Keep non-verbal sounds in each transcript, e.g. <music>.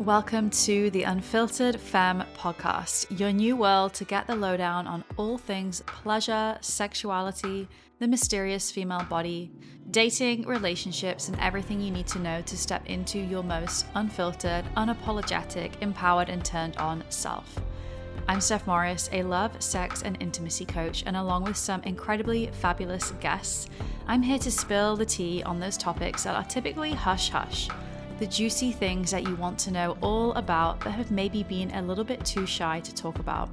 Welcome to the Unfiltered Femme podcast, your new world to get the lowdown on all things pleasure, sexuality, the mysterious female body, dating, relationships, and everything you need to know to step into your most unfiltered, unapologetic, empowered, and turned on self. I'm Steph Morris, a love, sex, and intimacy coach, and along with some incredibly fabulous guests, I'm here to spill the tea on those topics that are typically hush hush the juicy things that you want to know all about but have maybe been a little bit too shy to talk about.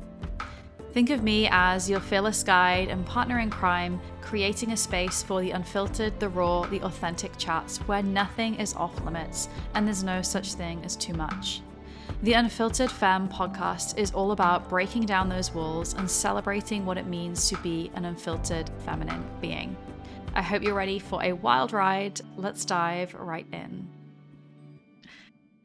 Think of me as your fearless guide and partner in crime, creating a space for the unfiltered, the raw, the authentic chats where nothing is off limits and there's no such thing as too much. The Unfiltered Femme podcast is all about breaking down those walls and celebrating what it means to be an unfiltered feminine being. I hope you're ready for a wild ride. Let's dive right in.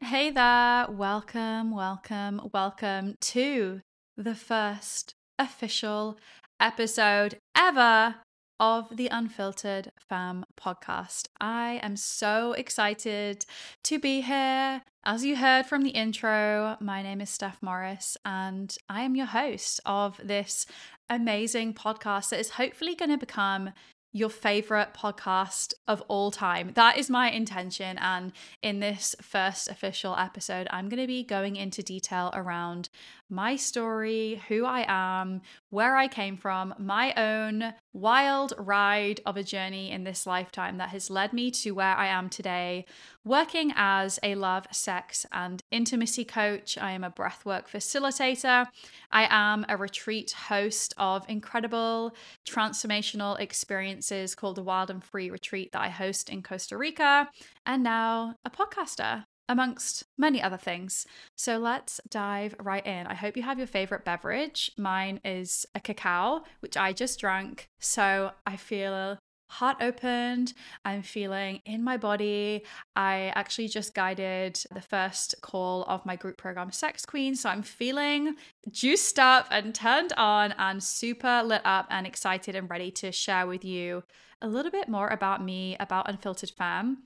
Hey there, welcome, welcome, welcome to the first official episode ever of the Unfiltered Femme podcast. I am so excited to be here. As you heard from the intro, my name is Steph Morris, and I am your host of this amazing podcast that is hopefully going to become your favorite podcast of all time. That is my intention. And in this first official episode, I'm going to be going into detail around my story, who I am, where I came from, my own wild ride of a journey in this lifetime that has led me to where I am today, working as a love, sex, and intimacy coach. I am a breathwork facilitator. I am a retreat host of incredible transformational experiences called the Wild and Free Retreat that I host in Costa Rica, and now a podcaster amongst many other things. So let's dive right in. I hope you have your favorite beverage. Mine is a cacao, which I just drank. So I feel heart opened. I'm feeling in my body. I actually just guided the first call of my group program, Sex Queen. So I'm feeling juiced up and turned on and super lit up and excited and ready to share with you a little bit more about me, about Unfiltered Femme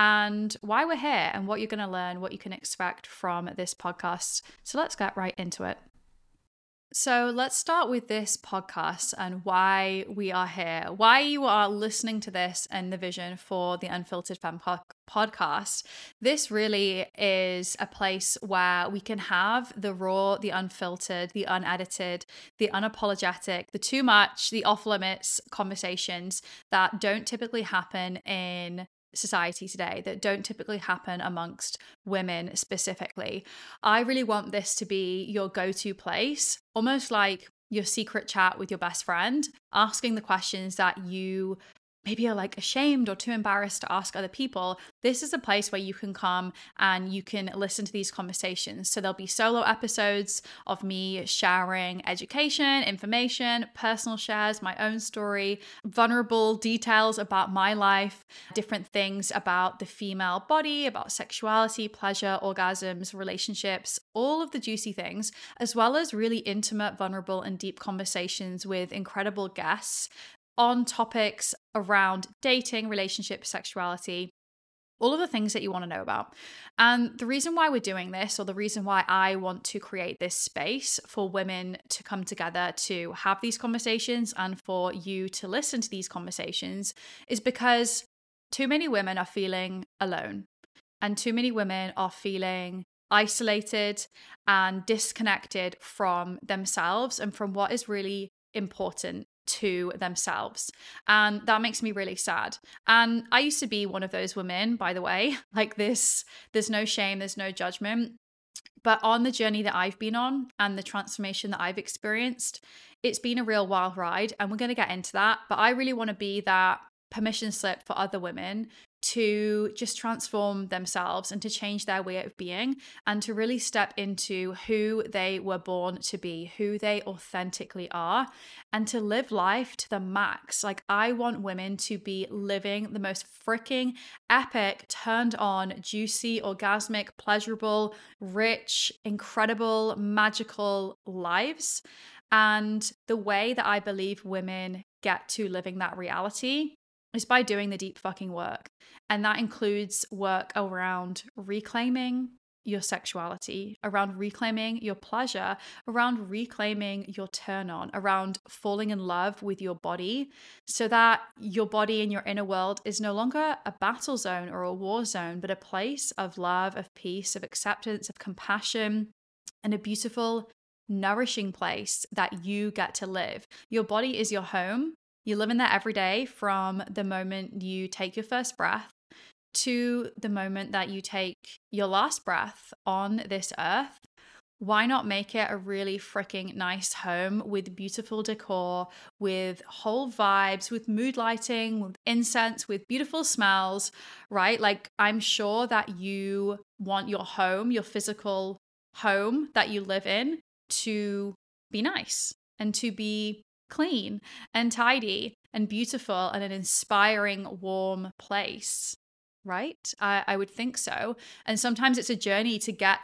and why we're here and what you're going to learn, what you can expect from this podcast. So let's get right into it. So let's start with this podcast and why we are here, why you are listening to this and the vision for the Unfiltered Femme po- podcast. This really is a place where we can have the raw, the unfiltered, the unedited, the unapologetic, the too much, the off limits conversations that don't typically happen in society today that don't typically happen amongst women specifically. I really want this to be your go to place, almost like your secret chat with your best friend, asking the questions that you maybe are like ashamed or too embarrassed to ask other people, this is a place where you can come and you can listen to these conversations. So there'll be solo episodes of me sharing education, information, personal shares, my own story, vulnerable details about my life, different things about the female body, about sexuality, pleasure, orgasms, relationships, all of the juicy things, as well as really intimate, vulnerable, and deep conversations with incredible guests on topics around dating, relationships, sexuality, all of the things that you want to know about. And the reason why we're doing this, or the reason why I want to create this space for women to come together to have these conversations and for you to listen to these conversations, is because too many women are feeling alone. And too many women are feeling isolated and disconnected from themselves and from what is really important to themselves. And that makes me really sad. And I used to be one of those women, by the way, <laughs> like this, there's no shame, there's no judgment. But on the journey that I've been on and the transformation that I've experienced, it's been a real wild ride. And we're going to get into that. But I really want to be that permission slip for other women to just transform themselves and to change their way of being and to really step into who they were born to be, who they authentically are, and to live life to the max. Like, I want women to be living the most freaking epic, turned on, juicy, orgasmic, pleasurable, rich, incredible, magical lives. And the way that I believe women get to living that reality is by doing the deep fucking work. And that includes work around reclaiming your sexuality, around reclaiming your pleasure, around reclaiming your turn on, around falling in love with your body so that your body and your inner world is no longer a battle zone or a war zone, but a place of love, of peace, of acceptance, of compassion, and a beautiful, nourishing place that you get to live. Your body is your home. You live in there every day from the moment you take your first breath to the moment that you take your last breath on this earth, why not make it a really freaking nice home with beautiful decor, with whole vibes, with mood lighting, with incense, with beautiful smells, right? Like, I'm sure that you want your home, your physical home that you live in, to be nice and to be clean and tidy and beautiful and an inspiring, warm place right? I, I would think so. And sometimes it's a journey to get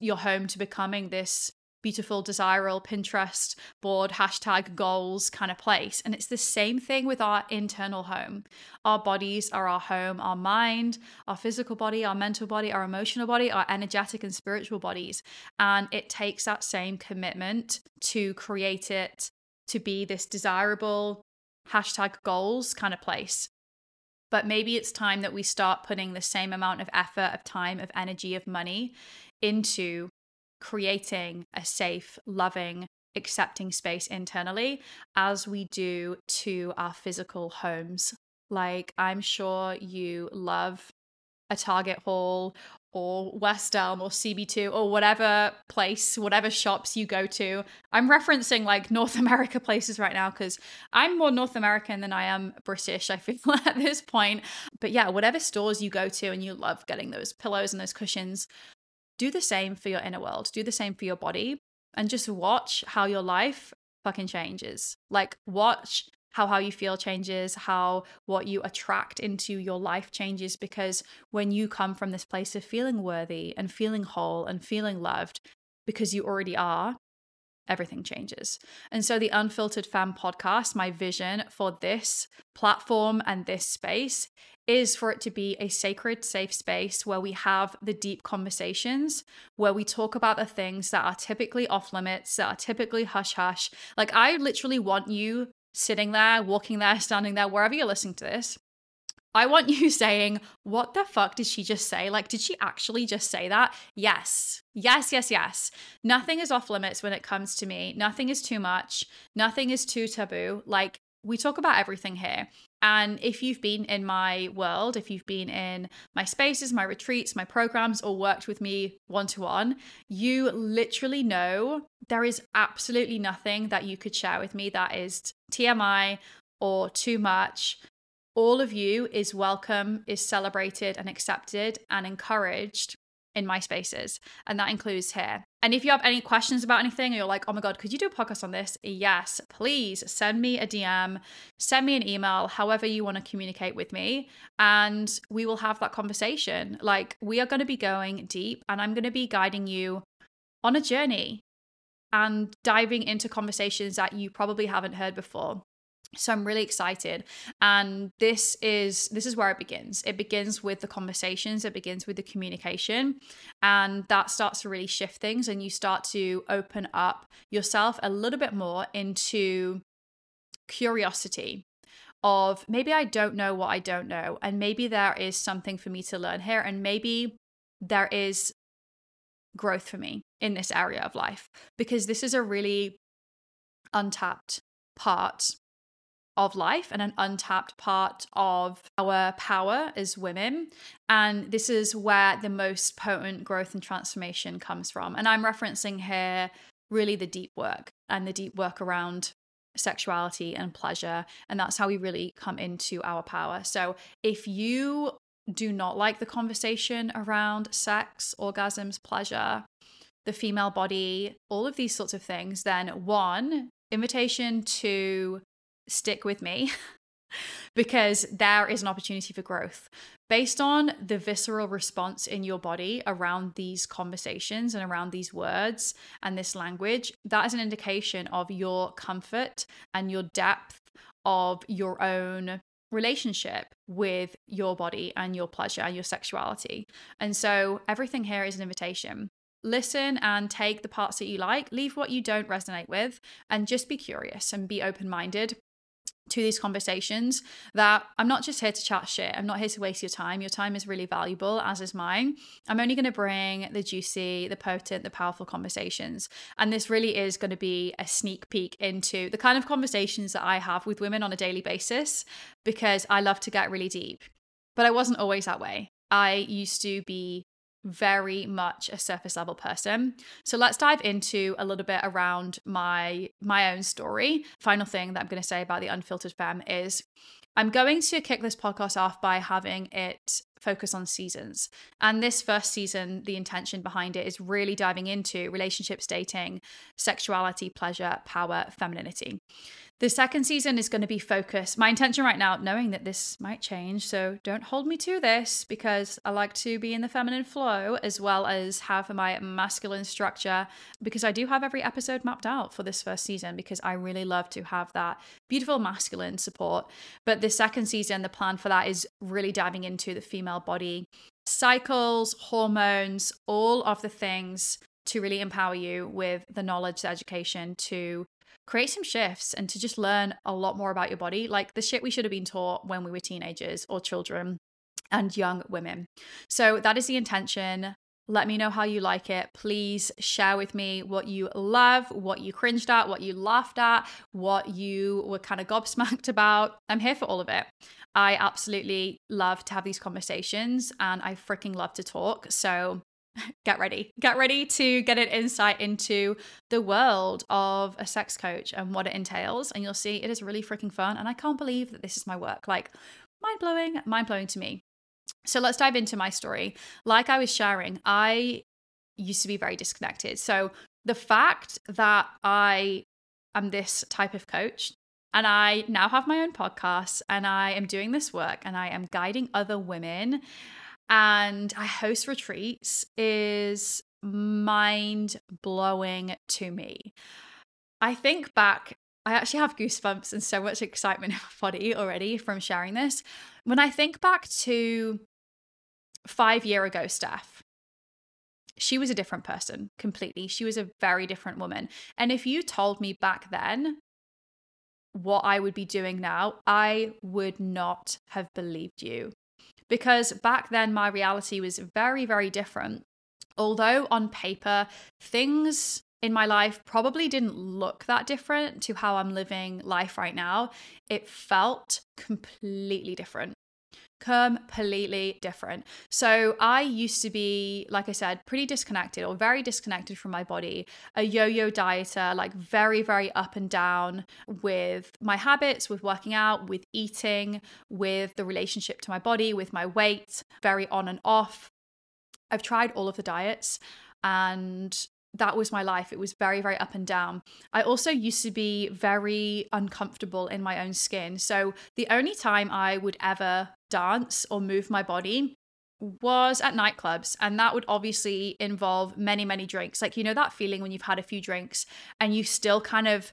your home to becoming this beautiful, desirable Pinterest board, hashtag goals kind of place. And it's the same thing with our internal home. Our bodies are our home, our mind, our physical body, our mental body, our emotional body, our energetic and spiritual bodies. And it takes that same commitment to create it to be this desirable hashtag goals kind of place. But maybe it's time that we start putting the same amount of effort, of time, of energy, of money into creating a safe, loving, accepting space internally as we do to our physical homes. Like, I'm sure you love a Target haul or West Elm or CB2 or whatever place, whatever shops you go to. I'm referencing like North <laughs> America places right now because I'm more North American than I am British, I feel <laughs> at this point. But yeah, whatever stores you go to and you love getting those pillows and those cushions, do the same for your inner world, do the same for your body, and just watch how your life fucking changes. Like, watch how how you feel changes, how what you attract into your life changes because when you come from this place of feeling worthy and feeling whole and feeling loved because you already are, everything changes. And so, the Unfiltered Femme podcast, my vision for this platform and this space is for it to be a sacred, safe space where we have the deep conversations, where we talk about the things that are typically off limits, that are typically hush hush. Like, I literally want you sitting there, walking there, standing there, wherever you're listening to this, I want <laughs> you saying, What the fuck did she just say? Like, did she actually just say that? Yes. Yes, yes, yes. Nothing is off limits when it comes to me. Nothing is too much. Nothing is too taboo. Like, we talk about everything here. And if you've been in my world, if you've been in my spaces, my retreats, my programs, or worked with me one to one, you literally know there is absolutely nothing that you could share with me that is TMI or too much. All of you is welcome, is celebrated and accepted and encouraged in my spaces. And that includes here. And if you have any questions about anything or you're like, oh my God, could you do a podcast on this? Yes, please send me a DM, send me an email, however you want to communicate with me. And we will have that conversation. Like, we are going to be going deep and I'm going to be guiding you on a journey and diving into conversations that you probably haven't heard before. So i'm really excited. And this is this is where it begins. It begins with the conversations. It begins with the communication. And that starts to really shift things and you start to open up yourself a little bit more into curiosity of maybe i don't know what i don't know and maybe there is something for me to learn here and maybe there is growth for me in this area of life because this is a really untapped part of life and an untapped part of our power as women. And this is where the most potent growth and transformation comes from. And I'm referencing here really the deep work and the deep work around sexuality and pleasure. And that's how we really come into our power. So if you do not like the conversation around sex, orgasms, pleasure, the female body, all of these sorts of things, then one, invitation to stick with me <laughs> because there is an opportunity for growth. Based on the visceral response in your body around these conversations and around these words and this language, that is an indication of your comfort and your depth of your own relationship with your body and your pleasure and your sexuality. And so everything here is an invitation. Listen and take the parts that you like, leave what you don't resonate with, and just be curious and be open minded to these conversations that I'm not just here to chat shit. I'm not here to waste your time. Your time is really valuable, as is mine. I'm only going to bring the juicy, the potent, the powerful conversations. And this really is going to be a sneak peek into the kind of conversations that I have with women on a daily basis because I love to get really deep. But I wasn't always that way. I used to be very much a surface level person. So let's dive into a little bit around my my own story. Final thing that I'm going to say about the unfiltered femme is I'm going to kick this podcast off by having it focus on seasons. And this first season, the intention behind it is really diving into relationships, dating, sexuality, pleasure, power, femininity. The second season is going to be focused. My intention right now, knowing that this might change, so don't hold me to this because I like to be in the feminine flow as well as have my masculine structure because I do have every episode mapped out for this first season because I really love to have that beautiful masculine support. But the second season, the plan for that is really diving into the female body, cycles, hormones, all of the things to really empower you with the knowledge, the education to create some shifts and to just learn a lot more about your body, like the shit we should have been taught when we were teenagers or children and young women. So that is the intention. Let me know how you like it. Please share with me what you love, what you cringed at, what you laughed at, what you were kind of gobsmacked <laughs> about. I'm here for all of it. I absolutely love to have these conversations and I freaking love to talk. So <laughs> get ready. Get ready to get an insight into the world of a sex coach and what it entails. And you'll see it is really freaking fun. And I can't believe that this is my work. Like, mind blowing, mind blowing to me. So let's dive into my story. Like I was sharing, I used to be very disconnected. So the fact that I am this type of coach and I now have my own podcast and I am doing this work and I am guiding other women and I host retreats is mind blowing to me. I think back, I actually have goosebumps and so much excitement <laughs> in my body already from sharing this. When I think back to five year ago, Steph, she was a different person completely. She was a very different woman. And if you told me back then what I would be doing now, I would not have believed you because back then my reality was very, very different. Although on paper, things in my life probably didn't look that different to how I'm living life right now, it felt completely different completely different. So I used to be, like I said, pretty disconnected or very disconnected from my body, a yo yo dieter, like very, very up and down with my habits, with working out, with eating, with the relationship to my body, with my weight, very on and off. I've tried all of the diets and that was my life. It was very, very up and down. I also used to be very uncomfortable in my own skin. So the only time I would ever dance or move my body was at nightclubs and that would obviously involve many many drinks. Like you know that feeling when you've had a few drinks and you still kind of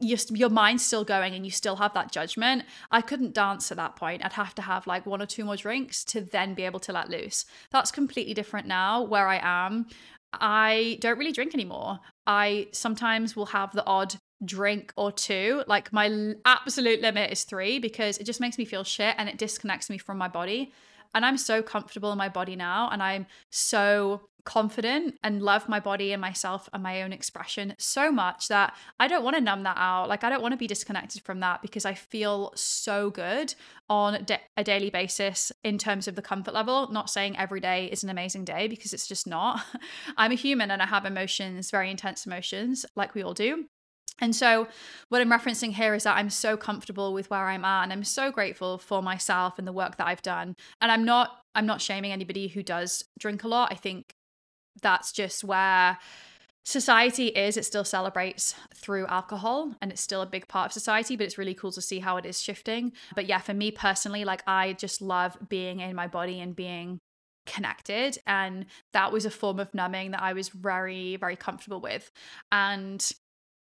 your, your mind's still going and you still have that judgment? I couldn't dance at that point. I'd have to have like one or two more drinks to then be able to let loose. That's completely different now where i am. I don't really drink anymore. I sometimes will have the odd drink or two. Like my absolute limit is three because it just makes me feel shit and it disconnects me from my body. And I'm so comfortable in my body now. And I'm so confident and love my body and myself and my own expression so much that I don't want to numb that out. Like, I don't want to be disconnected from that because I feel so good on a daily basis in terms of the comfort level. Not saying every day is an amazing day because it's just not. <laughs> I'm a human and I have emotions, very intense emotions, like we all do. And so, what I'm referencing here is that I'm so comfortable with where I'm at, and I'm so grateful for myself and the work that I've done. And I'm not, I'm not shaming anybody who does drink a lot. I think that's just where society is it still celebrates through alcohol and it's still a big part of society but it's really cool to see how it is shifting but yeah for me personally like i just love being in my body and being connected and that was a form of numbing that i was very very comfortable with and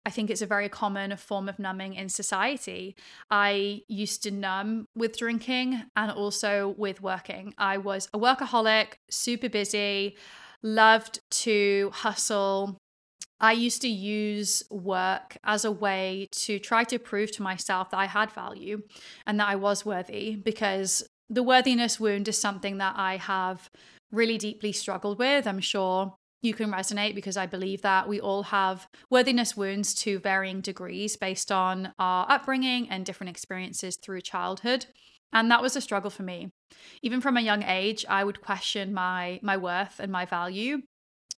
I think it's a very common form of numbing in society. I used to numb with drinking and also with working. I was a workaholic, super busy, loved to hustle. I used to use work as a way to try to prove to myself that I had value and that I was worthy because the worthiness wound is something that I have really deeply struggled with. I'm sure you can resonate because I believe that we all have worthiness wounds to varying degrees based on our upbringing and different experiences through childhood. And that was a struggle for me. Even from a young age, I would question my my worth and my value.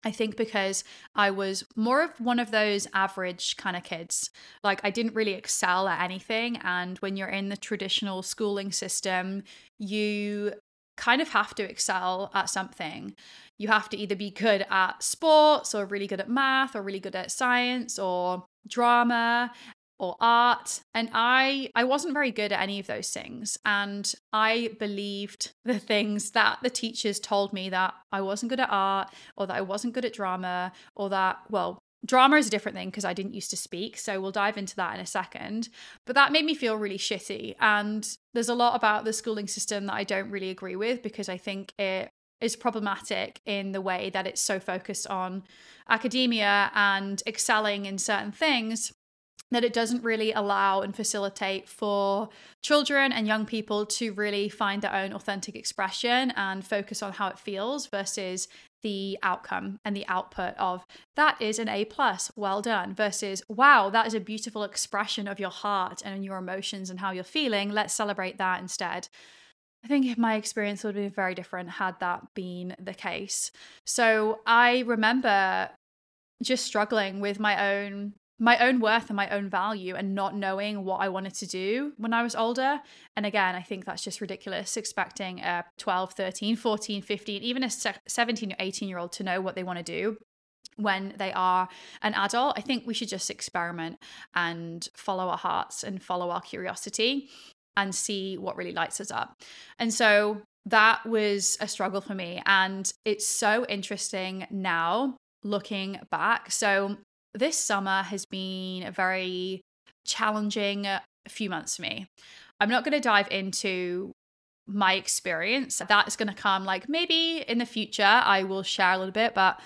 I think because I was more of one of those average kind of kids. Like I didn't really excel at anything and when you're in the traditional schooling system, you kind of have to excel at something. You have to either be good at sports or really good at math or really good at science or drama or art and i i wasn't very good at any of those things and i believed the things that the teachers told me that i wasn't good at art or that i wasn't good at drama or that well Drama is a different thing because I didn't used to speak. So we'll dive into that in a second. But that made me feel really shitty. And there's a lot about the schooling system that I don't really agree with because I think it is problematic in the way that it's so focused on academia and excelling in certain things that it doesn't really allow and facilitate for children and young people to really find their own authentic expression and focus on how it feels versus the outcome and the output of that is an A plus, well done, versus wow, that is a beautiful expression of your heart and your emotions and how you're feeling. Let's celebrate that instead. I think my experience would have been very different had that been the case. So I remember just struggling with my own my own worth and my own value and not knowing what I wanted to do when I was older. And again, I think that's just ridiculous expecting a 12, 13, 14, 15, even a 17 or 18 year old to know what they want to do when they are an adult. I think we should just experiment and follow our hearts and follow our curiosity and see what really lights us up. And so that was a struggle for me. And it's so interesting now looking back. So this summer has been a very challenging few months for me. I'm not going to dive into my experience. That is going to come like maybe in the future I will share a little bit, but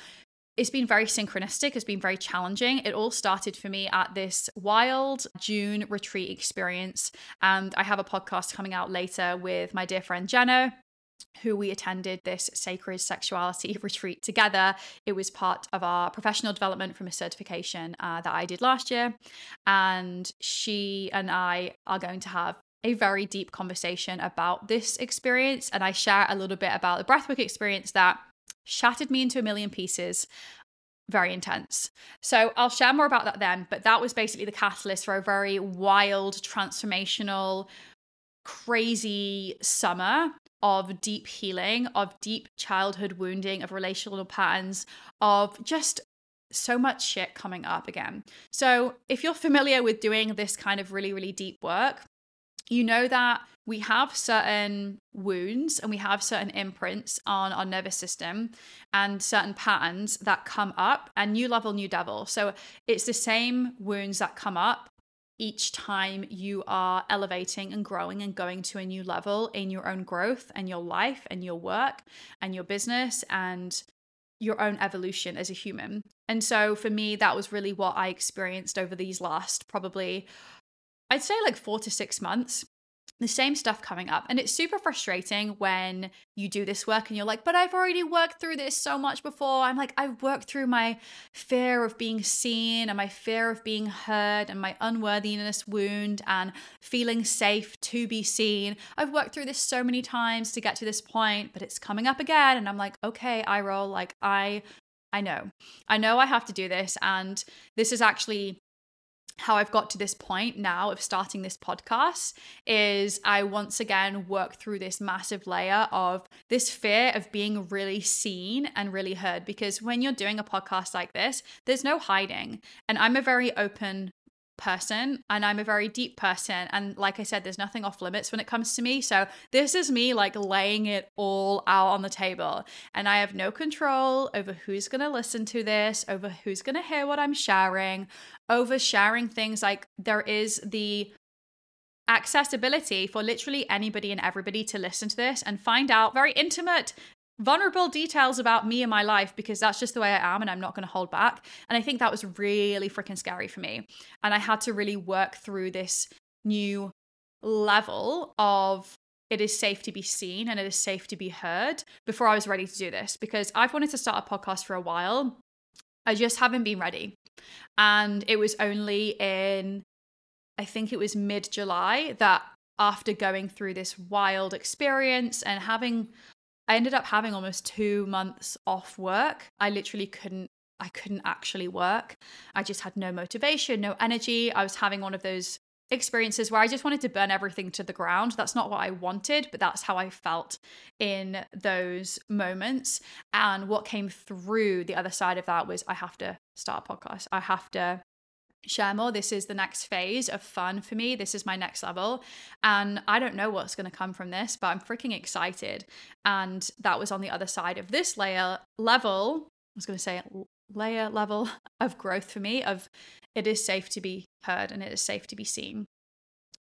it's been very synchronistic, it's been very challenging. It all started for me at this wild June retreat experience. And I have a podcast coming out later with my dear friend Jenna, who we attended this sacred sexuality <laughs> retreat together. It was part of our professional development from a certification uh, that I did last year. And she and I are going to have a very deep conversation about this experience. And I share a little bit about the breathwork experience that shattered me into a million pieces. Very intense. So I'll share more about that then. But that was basically the catalyst for a very wild, transformational, crazy summer of deep healing, of deep childhood wounding, of relational patterns, of just so much shit coming up again. So, if you're familiar with doing this kind of really, really deep work, you know that we have certain wounds and we have certain imprints on our nervous system and certain patterns that come up and new level new devil so it's the same wounds that come up each time you are elevating and growing and going to a new level in your own growth and your life and your work and your business and your own evolution as a human. And so for me, that was really what I experienced over these last probably, I'd say like four to six months the same stuff coming up. And it's super frustrating when you do this work and you're like, but I've already worked through this so much before. I'm like, I've worked through my fear of being seen and my fear of being heard and my unworthiness wound and feeling safe to be seen. I've worked through this so many times to get to this point, but it's coming up again. And I'm like, okay, I roll. Like, I. I know. I know I have to do this. And this is actually how I've got to this point now of starting this podcast is I once again work through this massive layer of this fear of being really seen and really heard. Because when you're doing a podcast like this, there's no hiding. And I'm a very open person and I'm a very deep person. And like I said, there's nothing off limits when it comes to me. So this is me like laying it all out on the table. And I have no control over who's going to listen to this, over who's going to hear what I'm sharing, over sharing things like there is the accessibility for literally anybody and everybody to listen to this and find out very intimate vulnerable details about me and my life because that's just the way I am and I'm not going to hold back. And I think that was really freaking scary for me. And I had to really work through this new level of it is safe to be seen and it is safe to be heard before I was ready to do this because I've wanted to start a podcast for a while. I just haven't been ready. And it was only in, I think it was mid July, that after going through this wild experience and having I ended up having almost two months off work. I literally couldn't I couldn't actually work. I just had no motivation, no energy. I was having one of those experiences where I just wanted to burn everything to the ground. That's not what I wanted, but that's how I felt in those moments. And what came through the other side of that was I have to start a podcast. I have to share more. This is the next phase of fun for me. This is my next level. And I don't know what's going to come from this, but I'm freaking excited. And that was on the other side of this layer level. I was going to say layer level <laughs> of growth for me of it is safe to be heard and it is safe to be seen.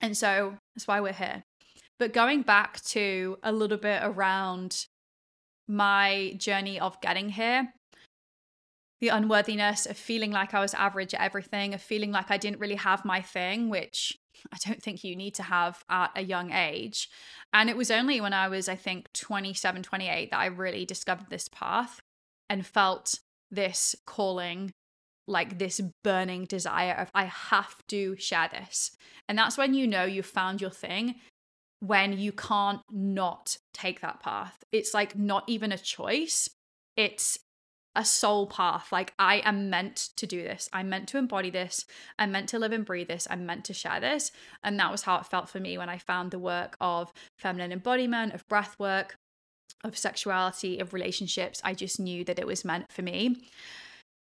And so that's why we're here. But going back to a little bit around my journey of getting here, the unworthiness of feeling like I was average at everything, of feeling like I didn't really have my thing, which I don't think you need to have at a young age. And it was only when I was, I think, 27, 28 that I really discovered this path and felt this calling, like this burning desire of, I have to share this. And that's when you know you've found your thing when you can't not take that path. It's like not even a choice. It's a soul path. Like I am meant to do this. I'm meant to embody this. I'm meant to live and breathe this. I'm meant to share this. And that was how it felt for me when I found the work of feminine embodiment, of breath work, of sexuality, of relationships. I just knew that it was meant for me.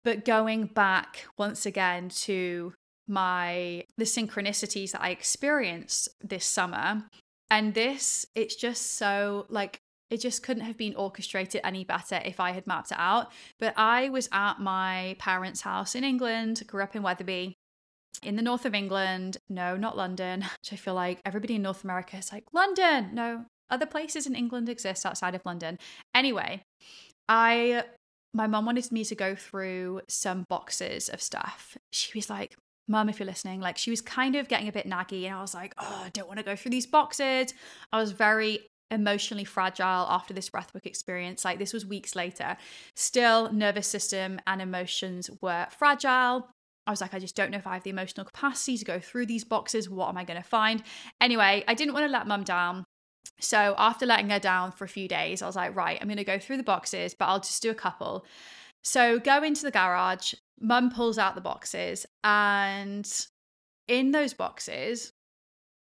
But going back once again to my the synchronicities that I experienced this summer and this it's just so like it just couldn't have been orchestrated any better if I had mapped it out. But I was at my parents' house in England, grew up in Wetherby, in the north of England. No, not London, <laughs> which I feel like everybody in North America is like, London. No, other places in England exist outside of London. Anyway, I my mum wanted me to go through some boxes of stuff. She was like, Mum, if you're listening, like she was kind of getting a bit naggy, and I was like, Oh, I don't want to go through these boxes. I was very emotionally fragile after this breathwork experience. Like this was weeks later. Still, nervous system and emotions were fragile. I was like, I just don't know if I have the emotional capacity to go through these boxes. What am I going to find? Anyway, I didn't want to let mum down. So after letting her down for a few days, I was like, right, I'm going to go through the boxes, but I'll just do a couple. So go into the garage. Mum pulls out the boxes, and in those boxes,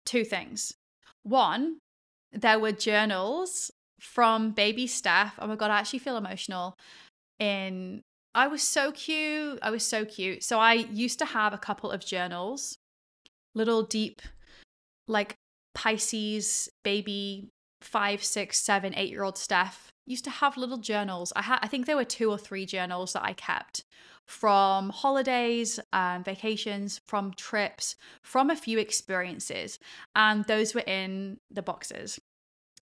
two things. One, there were journals from baby Steph. Oh my god, I actually feel emotional. In I was so cute. I was so cute. So I used to have a couple of journals, little deep, like Pisces baby five, six, seven, eight year old Steph used to have little journals. I had I think there were two or three journals that I kept from holidays, um, vacations, from trips, from a few experiences. And those were in the boxes.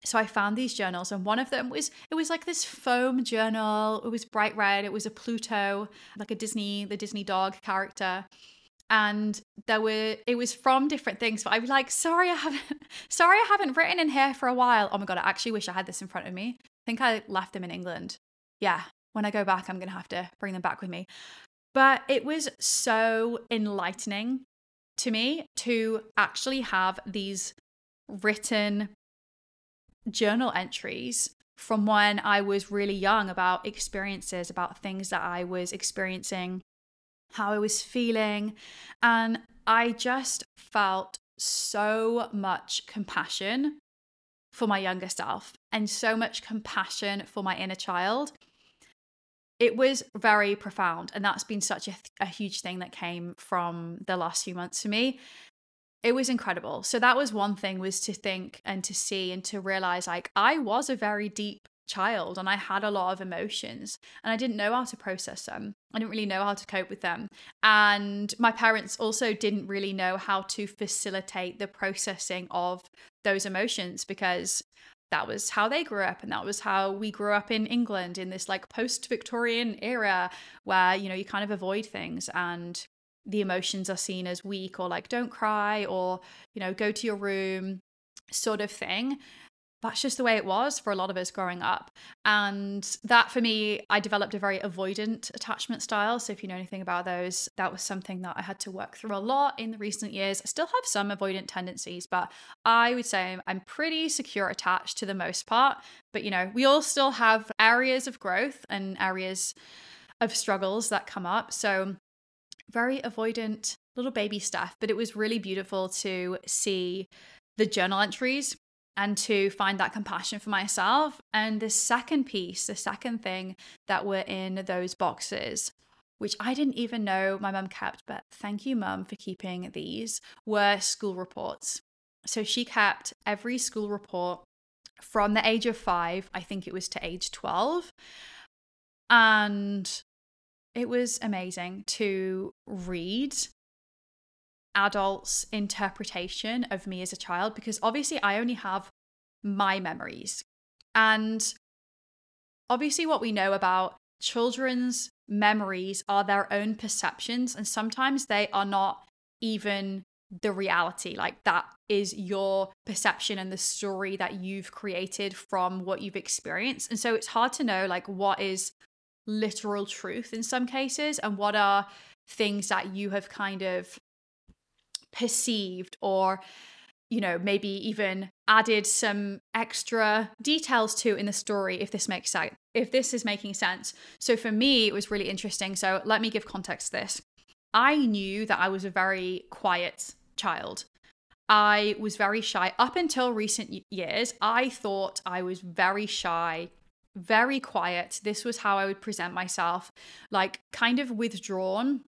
So I found these journals, and one of them was it was like this foam journal. It was bright red. It was a Pluto, like a Disney, the Disney dog character and there were it was from different things but i was like sorry i haven't <laughs> sorry i haven't written in here for a while oh my god i actually wish i had this in front of me think i left them in england yeah when I go back, I'm going to have to bring them back with me. But it was so enlightening to me to actually have these written journal entries from when I was really young about experiences, about things that I was experiencing, how I was feeling. And I just felt so much compassion for my younger self and so much compassion for my inner child it was very profound. And that's been such a, a huge thing that came from the last few months for me. It was incredible. So that was one thing was to think and to see and to realize like I was a very deep child and I had a lot of emotions and I didn't know how to process them. I didn't really know how to cope with them. And my parents also didn't really know how to facilitate the processing of those emotions because that was how they grew up and that was how we grew up in England in this like post-Victorian era where you know you kind of avoid things and the emotions are seen as weak or like don't cry or you know go to your room sort of thing that's just the way it was for a lot of us growing up. And that for me, I developed a very avoidant attachment style. So if you know anything about those, that was something that I had to work through a lot in the recent years. I still have some avoidant tendencies, but I would say I'm pretty secure attached to the most part. But you know, we all still have areas of growth and areas of struggles that come up. So very avoidant little baby Steph, but it was really beautiful to see the journal entries and to find that compassion for myself. And the second piece, the second thing that were in those boxes, which I didn't even know my mum kept, but thank you, mum, for keeping these, were school reports. So she kept every school report from the age of five, I think it was to age 12. And it was amazing to read adults' interpretation of me as a child because obviously I only have my memories. And obviously, what we know about children's memories are their own perceptions, and sometimes they are not even the reality. Like, that is your perception and the story that you've created from what you've experienced. And so, it's hard to know, like, what is literal truth in some cases and what are things that you have kind of perceived or you know maybe even added some extra details to in the story if this makes sense if this is making sense. So for me it was really interesting. So let me give context to this. I knew that i was a very quiet child. I was very shy up until recent years. I thought i was very shy very quiet. This was how i would present myself like kind of withdrawn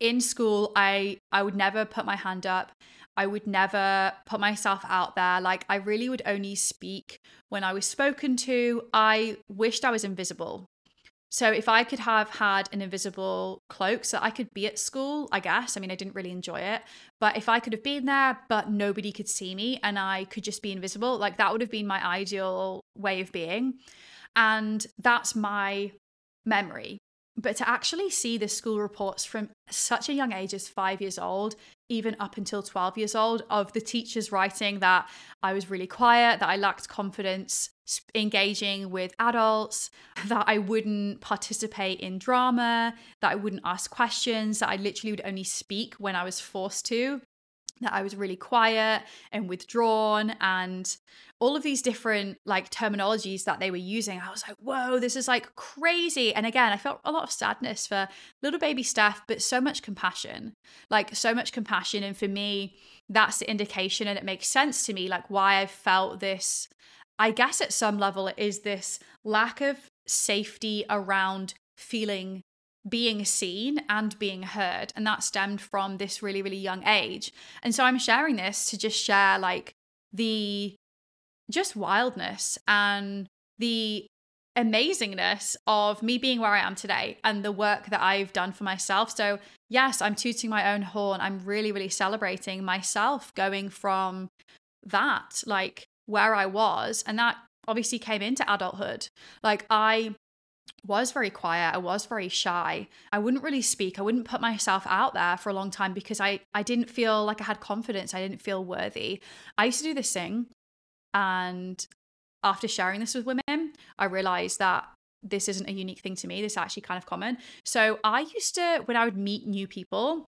in school i i would never put my hand up. I would never put myself out there. Like i really would only speak when i was spoken to. I wished i was invisible. So if i could have had an invisible cloak so i could be at school i guess i mean i didn't really enjoy it. But if i could have been there but nobody could see me and i could just be invisible like that would have been my ideal way of being. And that's my memory but to actually see the school reports from such a young age as five years old, even up until 12 years old, of the teachers writing that I was really quiet, that I lacked confidence engaging with adults, that I wouldn't participate in drama, that I wouldn't ask questions, that I literally would only speak when I was forced to that I was really quiet and withdrawn and all of these different like terminologies that they were using. I was like, whoa, this is like crazy. And again, I felt a lot of sadness for little baby Steph, but so much compassion, like so much compassion. And for me, that's the indication. And it makes sense to me, like why I felt this. I guess at some level, it is this lack of safety around feeling being seen and being heard. And that stemmed from this really, really young age. And so I'm sharing this to just share like the just wildness and the amazingness of me being where I am today and the work that I've done for myself. So, yes, I'm tooting my own horn. I'm really, really celebrating myself going from that, like where I was. And that obviously came into adulthood. Like, I was very quiet. I was very shy. I wouldn't really speak. I wouldn't put myself out there for a long time because I I didn't feel like I had confidence. I didn't feel worthy. I used to do this thing and after sharing this with women, I realized that this isn't a unique thing to me. This is actually kind of common. So I used to when I would meet new people,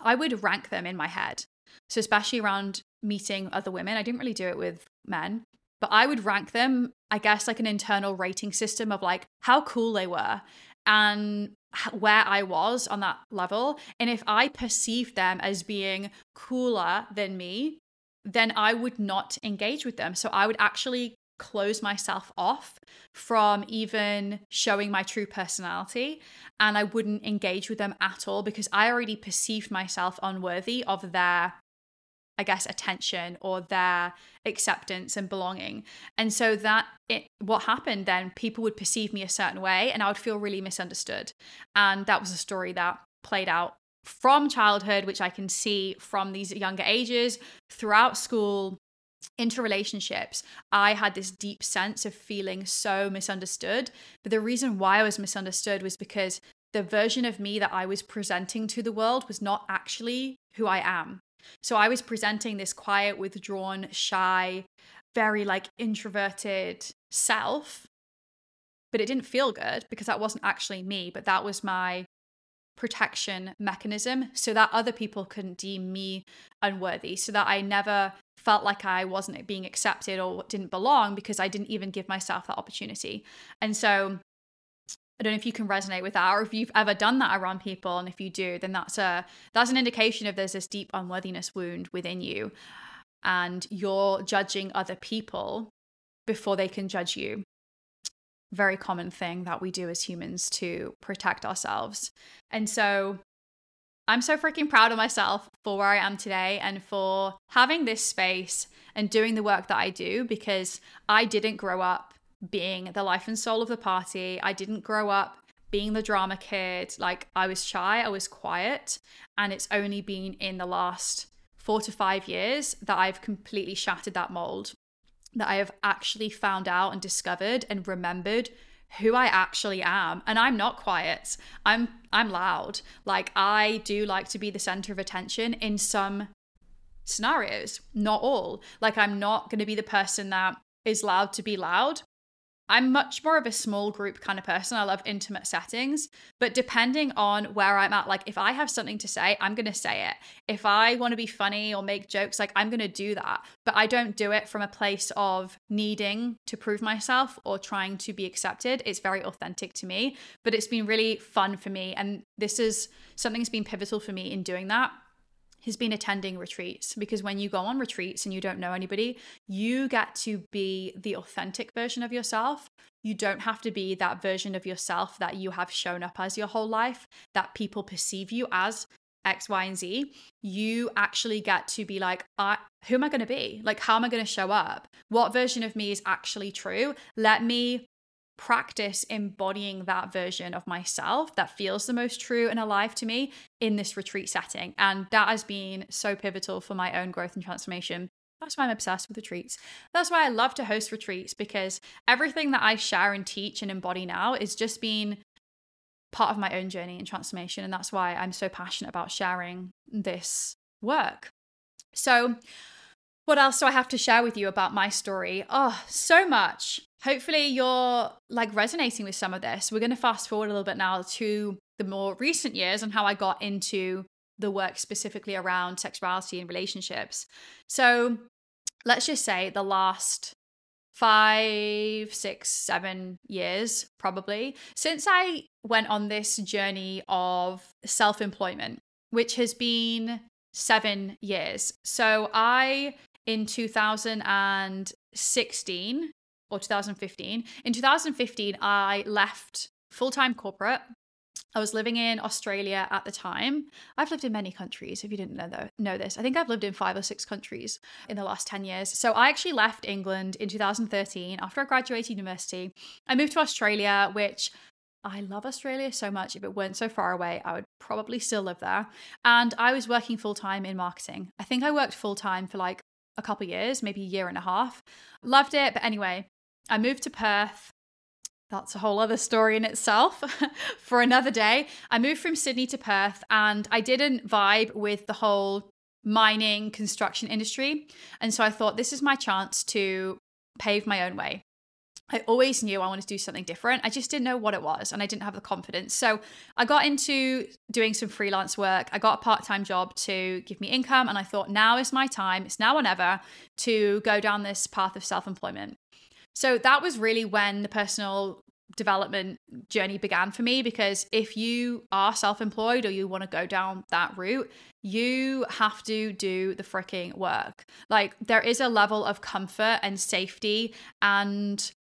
I would rank them in my head. So especially around meeting other women, I didn't really do it with men but I would rank them, I guess, like an internal rating system of like how cool they were and where I was on that level. And if I perceived them as being cooler than me, then I would not engage with them. So I would actually close myself off from even showing my true personality and I wouldn't engage with them at all because I already perceived myself unworthy of their I guess attention or their acceptance and belonging. And so that it, what happened then people would perceive me a certain way and I would feel really misunderstood. And that was a story that played out from childhood which I can see from these younger ages throughout school into relationships, I had this deep sense of feeling so misunderstood. But the reason why I was misunderstood was because the version of me that I was presenting to the world was not actually who I am. So I was presenting this quiet, withdrawn, shy, very like introverted self, but it didn't feel good because that wasn't actually me, but that was my protection mechanism so that other people couldn't deem me unworthy, so that I never felt like I wasn't being accepted or didn't belong because I didn't even give myself that opportunity. And so I don't know if you can resonate with that or if you've ever done that around people and if you do then that's a that's an indication of there's this deep unworthiness wound within you and you're judging other people before they can judge you. Very common thing that we do as humans to protect ourselves. And so I'm so freaking proud of myself for where I am today and for having this space and doing the work that I do because I didn't grow up being the life and soul of the party. I didn't grow up being the drama kid. Like I was shy, I was quiet, and it's only been in the last 4 to 5 years that I've completely shattered that mold. That I have actually found out and discovered and remembered who I actually am and I'm not quiet. I'm I'm loud. Like I do like to be the center of attention in some scenarios, not all. Like I'm not going to be the person that is loud to be loud. I'm much more of a small group kind of person. I love intimate settings, but depending on where I'm at, like if I have something to say, I'm going to say it. If I want to be funny or make jokes, like I'm going to do that. But I don't do it from a place of needing to prove myself or trying to be accepted. It's very authentic to me, but it's been really fun for me. And this is something that's been pivotal for me in doing that has been attending retreats because when you go on retreats and you don't know anybody, you get to be the authentic version of yourself. You don't have to be that version of yourself that you have shown up as your whole life, that people perceive you as X, Y, and Z. You actually get to be like, I, who am I going to be? Like, how am I going to show up? What version of me is actually true? Let me practice embodying that version of myself that feels the most true and alive to me in this retreat setting. And that has been so pivotal for my own growth and transformation. That's why I'm obsessed with retreats. That's why I love to host retreats because everything that I share and teach and embody now is just being part of my own journey and transformation. And that's why I'm so passionate about sharing this work. So, what else do I have to share with you about my story? Oh, so much. Hopefully, you're like resonating with some of this. We're going to fast forward a little bit now to the more recent years and how I got into the work specifically around sexuality and relationships. So, let's just say the last five, six, seven years, probably, since I went on this journey of self employment, which has been seven years. So, I in 2016 or 2015. In 2015, I left full time corporate. I was living in Australia at the time. I've lived in many countries, if you didn't know, though, know this. I think I've lived in five or six countries in the last 10 years. So I actually left England in 2013 after I graduated university. I moved to Australia, which I love Australia so much. If it weren't so far away, I would probably still live there. And I was working full time in marketing. I think I worked full time for like a couple years, maybe a year and a half. Loved it. But anyway, I moved to Perth. That's a whole other story in itself <laughs> for another day. I moved from Sydney to Perth and I didn't vibe with the whole mining construction industry. And so I thought this is my chance to pave my own way. I always knew I wanted to do something different. I just didn't know what it was and I didn't have the confidence. So I got into doing some freelance work. I got a part time job to give me income. And I thought, now is my time. It's now or never to go down this path of self employment. So that was really when the personal development journey began for me because if you are self employed or you want to go down that route, you have to do the freaking work. Like, there is a level of comfort and safety, and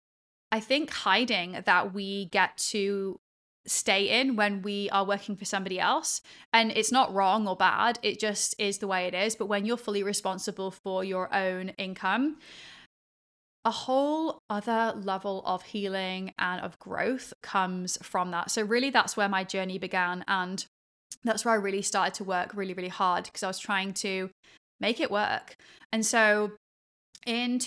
I think hiding that we get to stay in when we are working for somebody else. And it's not wrong or bad, it just is the way it is. But when you're fully responsible for your own income, a whole other level of healing and of growth comes from that. So, really, that's where my journey began. And that's where I really started to work really, really hard because I was trying to make it work. And so, in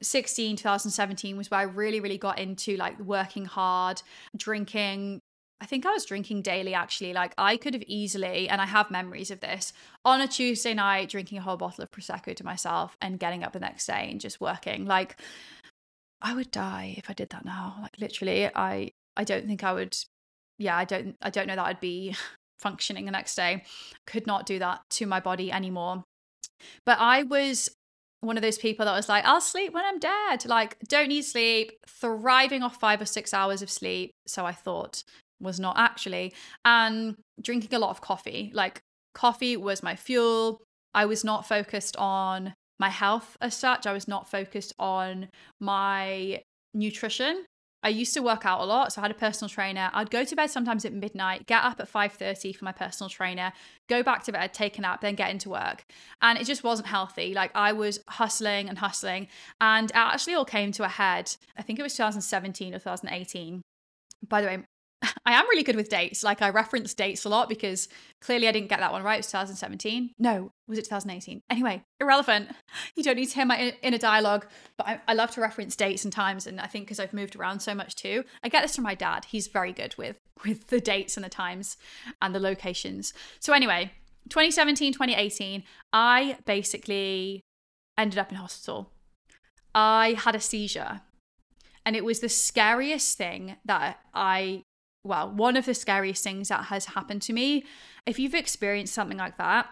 2016, 2017 was where I really, really got into like working hard, drinking I think I was drinking daily actually. Like I could have easily, and I have memories of this, on a Tuesday night drinking a whole bottle of Prosecco to myself and getting up the next day and just working. Like I would die if I did that now. Like literally, I I don't think I would yeah, I don't I don't know that I'd be <laughs> functioning the next day. Could not do that to my body anymore. But I was one of those people that was like, I'll sleep when I'm dead. Like, don't need sleep, thriving off five or six hours of sleep. So I thought, was not actually. And drinking a lot of coffee. Like, coffee was my fuel. I was not focused on my health as such. I was not focused on my nutrition. I used to work out a lot, so I had a personal trainer. I'd go to bed sometimes at midnight, get up at 5:30 for my personal trainer, go back to bed, take a nap, then get into work. And it just wasn't healthy. Like I was hustling and hustling, and it actually all came to a head. I think it was 2017 or 2018. By the way, <laughs> I am really good with dates. Like I reference dates a lot because clearly I didn't get that one right. It was 2017. No, was it 2018? Anyway, irrelevant. <laughs> You don't need to hear my inner dialogue, but I, I love to reference dates and times. And I think because I've moved around so much too, I get this from my dad. He's very good with <laughs> with the dates and the times and the locations. So anyway, 2017, 2018, I basically ended up in hospital. I had a seizure and it was the scariest thing that I well, one of the scariest things that has happened to me. If you've experienced something like that,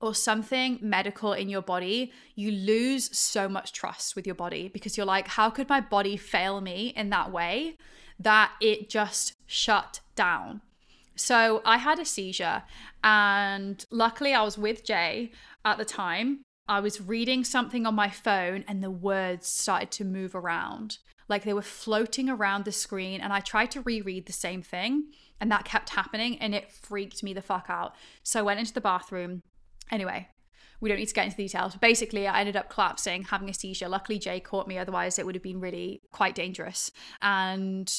or something medical in your body, you lose so much trust with your body because you're like, how could my body fail me in that way that it just shut down? So I had a seizure, and luckily I was with Jay at the time. I was reading something on my phone, and the words started to move around like they were floating around the screen and I tried to reread the same thing and that kept happening and it freaked me the fuck out. So I went into the bathroom. Anyway, we don't need to get into the details. Basically, I ended up collapsing, having a seizure. Luckily, Jay caught me, otherwise, it would have been really quite dangerous. And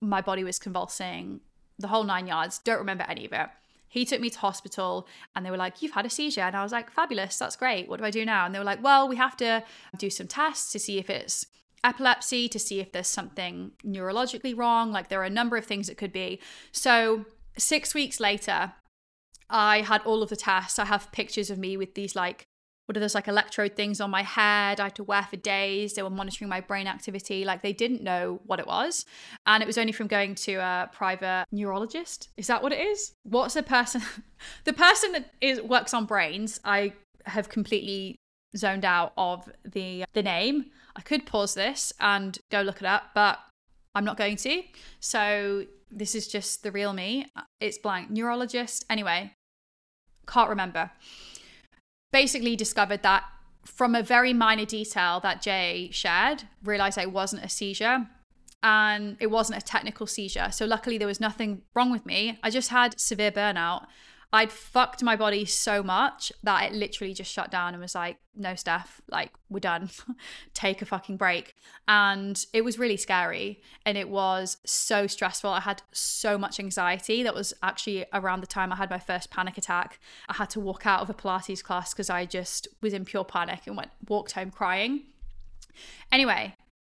my body was convulsing the whole nine yards. Don't remember any of it. He took me to hospital and they were like, You've had a seizure. And I was like, Fabulous, that's great. What do I do now? And they were like, Well, we have to do some tests to see if it's epilepsy to see if there's something neurologically wrong. Like there are a number of things it could be. So, six weeks later, I had all of the tests. I have pictures of me with these like what are those like electrode things on my head I had to wear for days. They were monitoring my brain activity. Like they didn't know what it was. And it was only from going to a private neurologist. Is that what it is? What's the person <laughs> the person that is works on brains? I have completely zoned out of the the name. I could pause this and go look it up, but I'm not going to. So this is just the real me. It's blank. Neurologist. Anyway, can't remember. Basically discovered that from a very minor detail that Jay shared, realized it wasn't a seizure and it wasn't a technical seizure. So luckily there was nothing wrong with me. I just had severe burnout I'd fucked my body so much that it literally just shut down and was like, no, Steph, like, we're done. <laughs> Take a fucking break. And it was really scary. And it was so stressful. I had so much anxiety. That was actually around the time I had my first panic attack. I had to walk out of a Pilates class because I just was in pure panic and went, walked home crying. Anyway,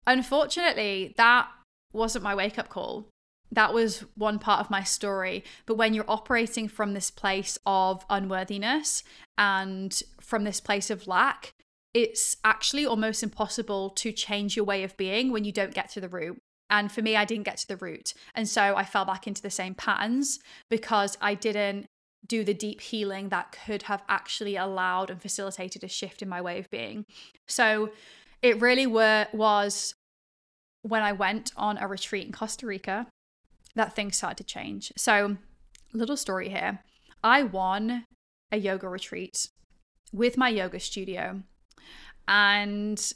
unfortunately, that wasn't my wake up call that was one part of my story. But when you're operating from this place of unworthiness and from this place of lack, it's actually almost impossible to change your way of being when you don't get to the root. And for me, I didn't get to the root. And so I fell back into the same patterns because I didn't do the deep healing that could have actually allowed and facilitated a shift in my way of being. So it really were, was when I went on a retreat in Costa Rica that things started to change. So, little story here. I won a yoga retreat with my yoga studio and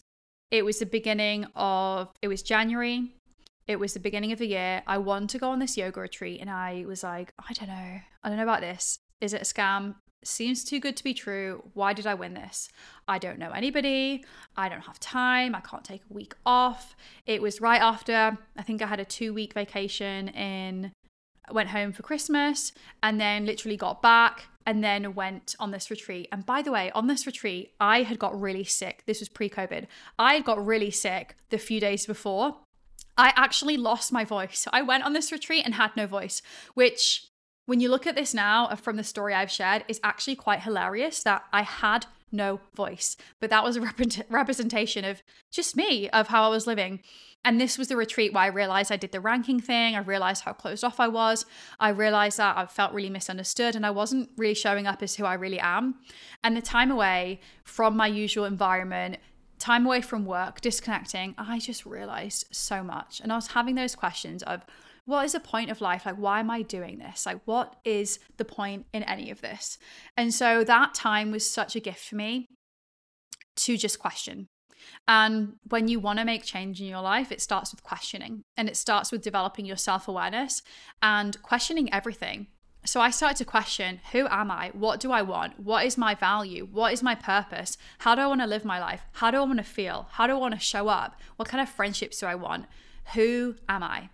it was the beginning of it was January it was the beginning of the year. I wanted to go on this yoga retreat and I was like, I don't know. I don't know about this. Is it a scam? Seems too good to be true. Why did I win this? I don't know anybody. I don't have time. I can't take a week off. It was right after, I think I had a two week vacation in, went home for Christmas and then literally got back and then went on this retreat. And by the way, on this retreat, I had got really sick. This was pre COVID. I had got really sick the few days before I actually lost my voice. I went on this retreat and had no voice, which, when you look at this now uh, from the story I've shared, it's actually quite hilarious that I had no voice. But that was a <laughs> rep- representation of just me, of how I was living. And this was the retreat where I realized I did the ranking thing. I realized how closed off I was. I realized that I felt really misunderstood and I wasn't really showing up as who I really am. And the time away from my usual environment time away from work, disconnecting, I just realized so much. And I was having those questions of what is the point of life? Like, why am I doing this? Like, what is the point in any of this? And so that time was such a gift for me to just question. And when you want to make change in your life, it starts with questioning and it starts with developing your self awareness and questioning everything. So I started to question who am I? What do I want? What is my value? What is my purpose? How do I want to live my life? How do I want to feel? How do I want to show up? What kind of friendships do I want? Who am I?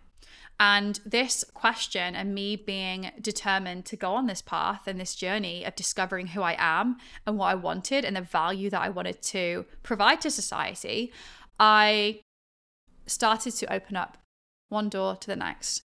And this question and me being determined to go on this path and this journey of discovering who I am and what I wanted and the value that I wanted to provide to society, I started to open up one door to the next.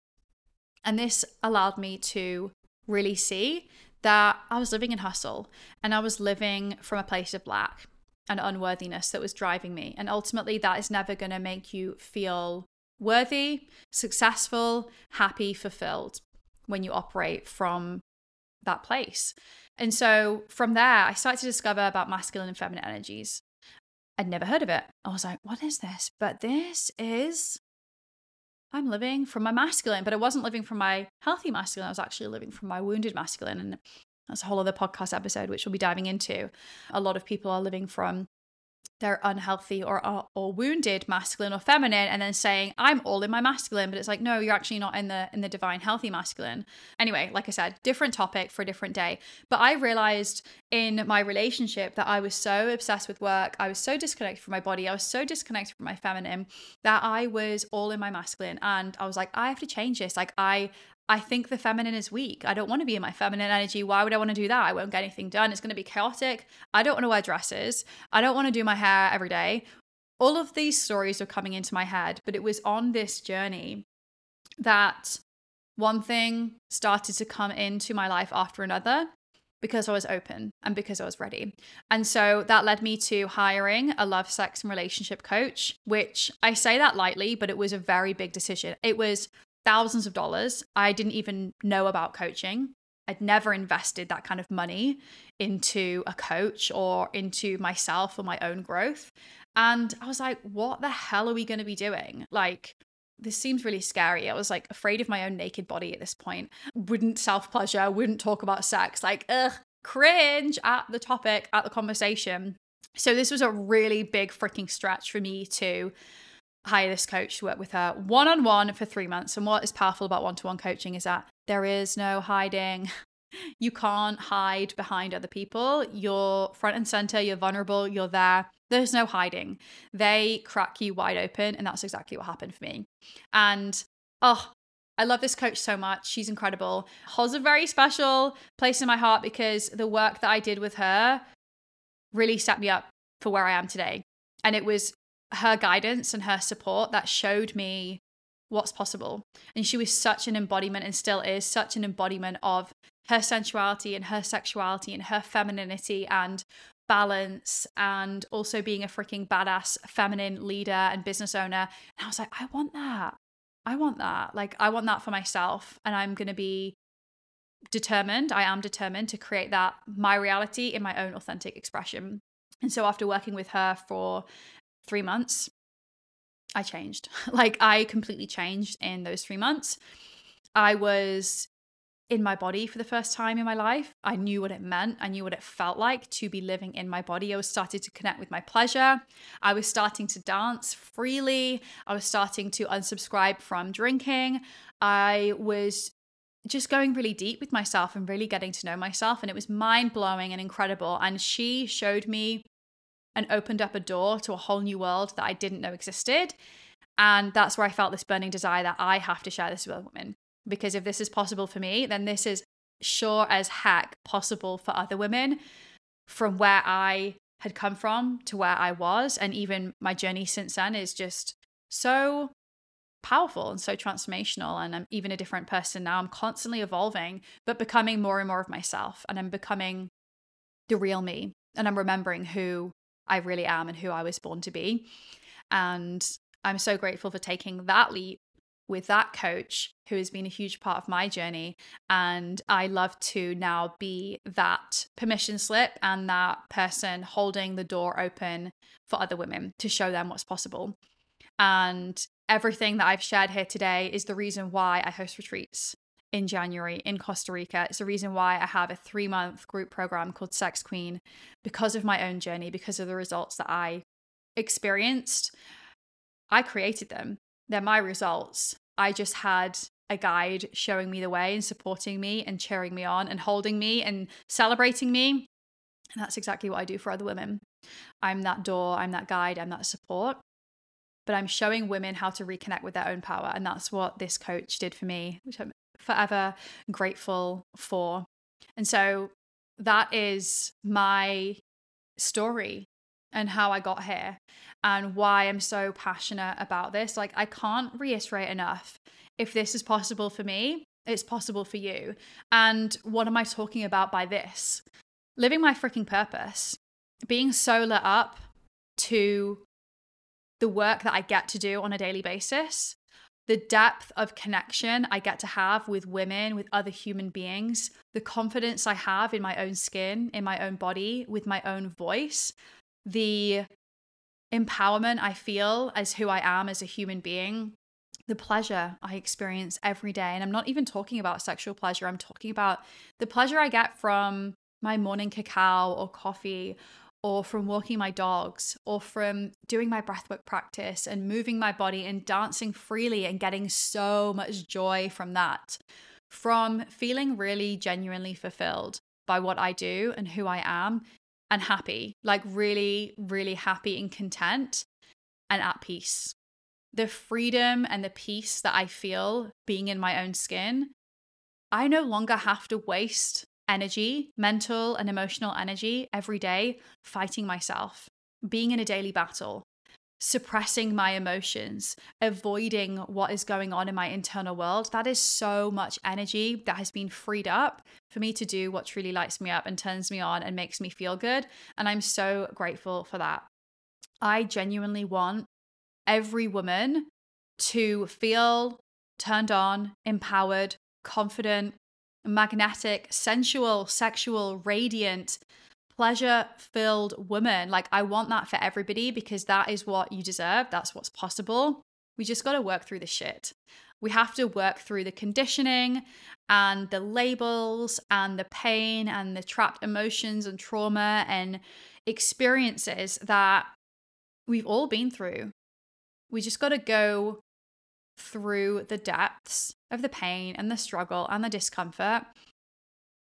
And this allowed me to really see that I was living in hustle and I was living from a place of lack and unworthiness that was driving me. And ultimately, that is never going to make you feel worthy, successful, happy, fulfilled when you operate from that place. And so from there, I started to discover about masculine and feminine energies. I'd never heard of it. I was like, what is this? But this is I'm living from my masculine, but I wasn't living from my healthy masculine. I was actually living from my wounded masculine. And that's a whole other podcast episode, which we'll be diving into. A lot of people are living from their unhealthy or, or, or wounded masculine or feminine and then saying i'm all in my masculine but it's like no you're actually not in the in the divine healthy masculine. Anyway like i said different topic for a different day. But i realized in my relationship that i was so obsessed with work i was so disconnected from my body i was so disconnected from my feminine that i was all in my masculine and i was like i have to change this. Like i I think the feminine is weak. I don't want to be in my feminine energy. Why would I want to do that? I won't get anything done. It's going to be chaotic. I don't want to wear dresses. I don't want to do my hair every day. All of these stories are coming into my head, but it was on this journey that one thing started to come into my life after another because I was open and because I was ready. And so that led me to hiring a love, sex, and relationship coach, which I say that lightly, but it was a very big decision. It was thousands of dollars. I didn't even know about coaching. I'd never invested that kind of money into a coach or into myself or my own growth. And I was like, what the hell are we going to be doing? Like, this seems really scary. I was like afraid of my own naked body at this point. Wouldn't self pleasure, wouldn't talk about sex. Like, ugh, cringe at the topic, at the conversation. So, this was a really big freaking stretch for me to hire this coach to work with her one on one for three months. And what is powerful about one to one coaching is that there is no hiding. <laughs> You can't hide behind other people. You're front and center, you're vulnerable, you're there. There's no hiding. They crack you wide open. And that's exactly what happened for me. And oh, I love this coach so much. She's incredible. Holds a very special place in my heart because the work that I did with her really set me up for where I am today. And it was her guidance and her support that showed me what's possible. And she was such an embodiment and still is such an embodiment of her sensuality and her sexuality and her femininity and balance and also being a freaking badass feminine leader and business owner. And I was like, I want that. I want that. Like, I want that for myself. And I'm going to be determined. I am determined to create that, my reality in my own authentic expression. And so, after working with her for three months, I changed. <laughs> like I completely changed in those three months. I was in my body for the first time in my life. I knew what it meant. I knew what it felt like to be living in my body. I was starting to connect with my pleasure. I was starting to dance freely. I was starting to unsubscribe from drinking. I was just going really deep with myself and really getting to know myself. And it was mind blowing and incredible. And she showed me and opened up a door to a whole new world that I didn't know existed. And that's where I felt this burning desire that I have to share this with women. Because if this is possible for me, then this is sure as heck possible for other women from where I had come from to where I was. And even my journey since then is just so powerful and so transformational. And I'm even a different person now. I'm constantly evolving, but becoming more and more of myself. And I'm becoming the real me. And I'm remembering who I really am and who I was born to be. And I'm so grateful for taking that leap with that coach who has been a huge part of my journey. And I love to now be that permission slip and that person holding the door open for other women to show them what's possible. And everything that I've shared here today is the reason why I host retreats in January in Costa Rica. It's the reason why I have a three month group program called Sex Queen because of my own journey, because of the results that I experienced. I created them, they're my results. I just had a guide showing me the way and supporting me and cheering me on and holding me and celebrating me. And that's exactly what I do for other women. I'm that door, I'm that guide, I'm that support. But I'm showing women how to reconnect with their own power. And that's what this coach did for me, which I'm forever grateful for. And so that is my story and how I got here and why I'm so passionate about this. Like, I can't reiterate enough if this is possible for me, it's possible for you. And what am I talking about by this? Living my freaking purpose, being so lit up to the work that I get to do on a daily basis, the depth of connection I get to have with women, with other human beings, the confidence I have in my own skin, in my own body, with my own voice, the empowerment I feel as who I am as a human being, the pleasure I experience every day. And I'm not even talking about sexual pleasure, I'm talking about the pleasure I get from my morning cacao or coffee or from walking my dogs or from doing my breathwork practice and moving my body and dancing freely and getting so much joy from that. From feeling really genuinely fulfilled by what I do and who I am and happy, like really, really happy and content and at peace. The freedom and the peace that I feel being in my own skin, I no longer have to waste energy, mental and emotional energy every day fighting myself, being in a daily battle, suppressing my emotions, avoiding what is going on in my internal world. That is so much energy that has been freed up for me to do what truly lights me up and turns me on and makes me feel good. And I'm so grateful for that. I genuinely want every woman to feel turned on, empowered, confident, magnetic, sensual, sexual, radiant, pleasure filled woman. Like, I want that for everybody because that is what you deserve. That's what's possible. We just got to work through the shit. We have to work through the conditioning and the labels and the pain and the trapped emotions and trauma and experiences that we've all been through. We just got to go through the depths of the pain and the struggle and the discomfort.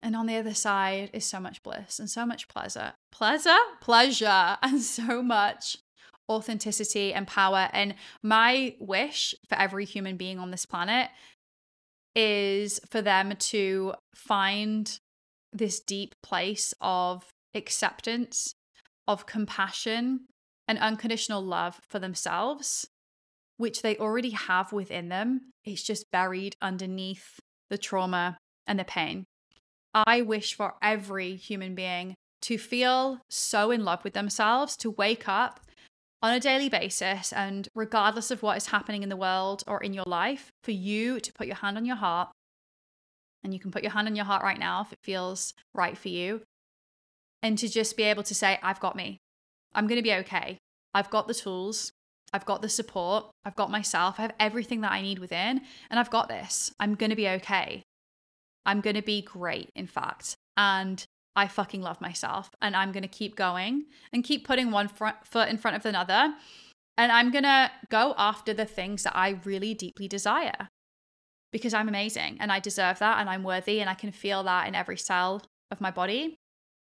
And on the other side is so much bliss and so much pleasure. Pleasure? Pleasure <laughs> and so much authenticity and power. And my wish for every human being on this planet is for them to find this deep place of acceptance, of compassion, and unconditional love for themselves which they already have within them. It's just buried underneath the trauma and the pain. I wish for every human being to feel so in love with themselves, to wake up on a daily basis, and regardless of what is happening in the world or in your life, for you to put your hand on your heart. And you can put your hand on your heart right now if it feels right for you. And to just be able to say, I've got me. I'm going to be okay. I've got the tools. I've got the support, I've got myself, I have everything that I need within, and I've got this. I'm going to be okay. I'm going to be great, in fact. And I fucking love myself. And I'm going to keep going and keep putting one front, foot in front of another. And I'm going to go after the things that I really deeply desire because I'm amazing and I deserve that and I'm worthy and I can feel that in every cell of my body.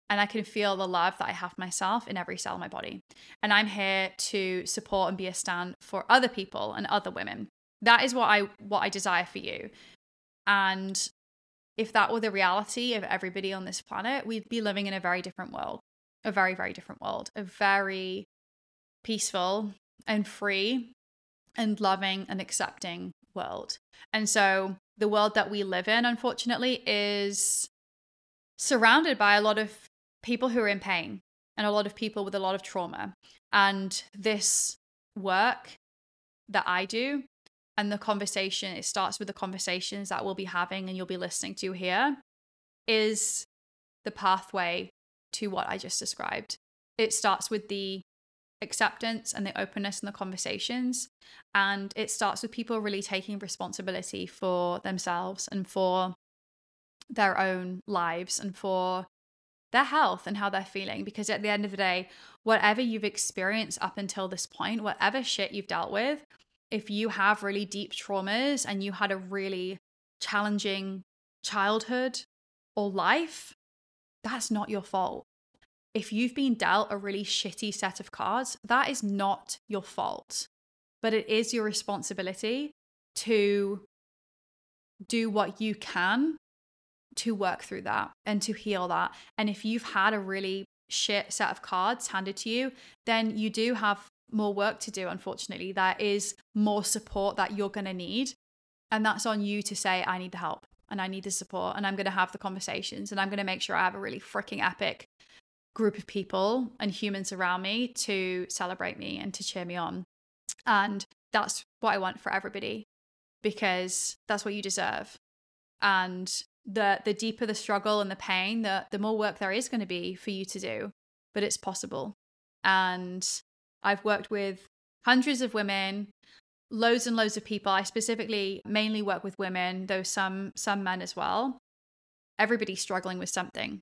And I can feel the love that I have myself in every cell of my body. And I'm here to support and be a stand for other people and other women. That is what I what I desire for you. And if that were the reality of everybody on this planet, we'd be living in a very different world, a very, very different world, a very peaceful and free and loving and accepting world. And so the world that we live in, unfortunately, is surrounded by a lot of people who are in pain and a lot of people with a lot of trauma. And this work that I do and the conversation it starts with the conversations that we'll be having and you'll be listening to here is the pathway to what I just described. It starts with the acceptance and the openness in the conversations. And it starts with people really taking responsibility for themselves and for their own lives and for their health and how they're feeling. Because at the end of the day, whatever you've experienced up until this point, whatever shit you've dealt with, if you have really deep traumas and you had a really challenging childhood or life, that's not your fault. If you've been dealt a really shitty set of cards, that is not your fault. But it is your responsibility to do what you can to work through that and to heal that. And if you've had a really shit set of cards handed to you, then you do have more work to do, unfortunately. There is more support that you're going to need. And that's on you to say, I need the help and I need the support and I'm going to have the conversations and I'm going to make sure I have a really freaking epic group of people and humans around me to celebrate me and to cheer me on. And that's what I want for everybody because that's what you deserve. And the the deeper the struggle and the pain, the the more work there is going to be for you to do, but it's possible. And I've worked with hundreds of women, loads and loads of people. I specifically mainly work with women, though some some men as well. Everybody's struggling with something.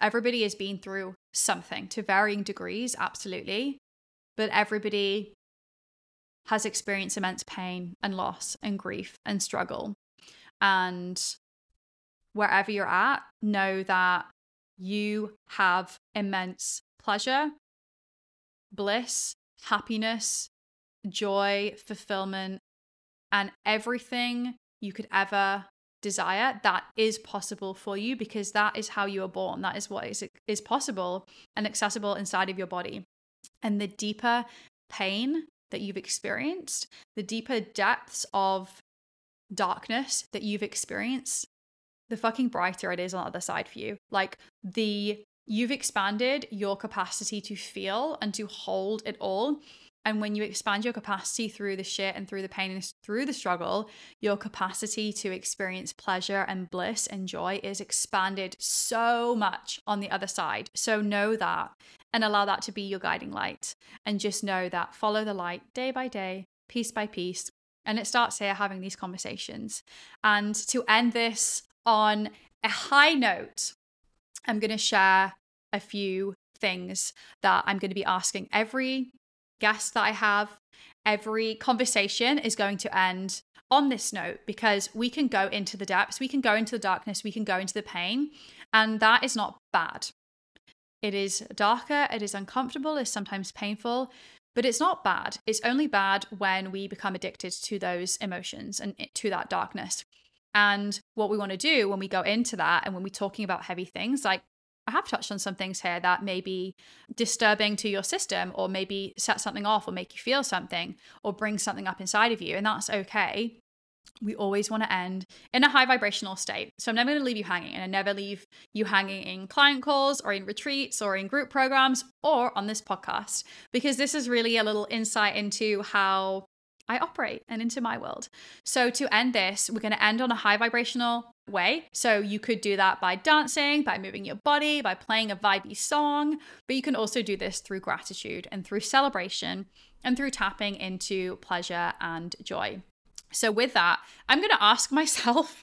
Everybody has been through something to varying degrees, absolutely. But everybody has experienced immense pain and loss and grief and struggle. And wherever you're at, know that you have immense pleasure bliss, happiness, joy, fulfillment, and everything you could ever desire that is possible for you because that is how you are born. That is what is, is possible and accessible inside of your body. And the deeper pain that you've experienced the deeper depths of darkness that you've experienced the fucking brighter it is on the other side for you like the you've expanded your capacity to feel and to hold it all. And when you expand your capacity through the shit and through the pain and through the struggle, your capacity to experience pleasure and bliss and joy is expanded so much on the other side. So know that and allow that to be your guiding light. And just know that follow the light day by day, piece by piece. And it starts here having these conversations. And to end this on a high note, I'm going to share a few things that I'm going to be asking every guest that I have. Every conversation is going to end on this note because we can go into the depths, we can go into the darkness, we can go into the pain, and that is not bad. It is darker, it is uncomfortable, it's sometimes painful, but it's not bad. It's only bad when we become addicted to those emotions and eh, to that darkness. And what we want to do when we go into that and when we're talking about heavy things like I have touched on some things here that may be disturbing to your system or maybe set something off or make you feel something or bring something up inside of you. And that's okay. We always want to end in a high vibrational state. So I'm never going to leave you hanging and I never leave you hanging in client calls or in retreats or in group programs or on this podcast because this is really a little insight into how I operate and into my world. So, to end this, we're going to end on a high vibrational way. So, you could do that by dancing, by moving your body, by playing a vibey song, but you can also do this through gratitude and through celebration and through tapping into pleasure and joy. So, with that, I'm going to ask <laughs> myself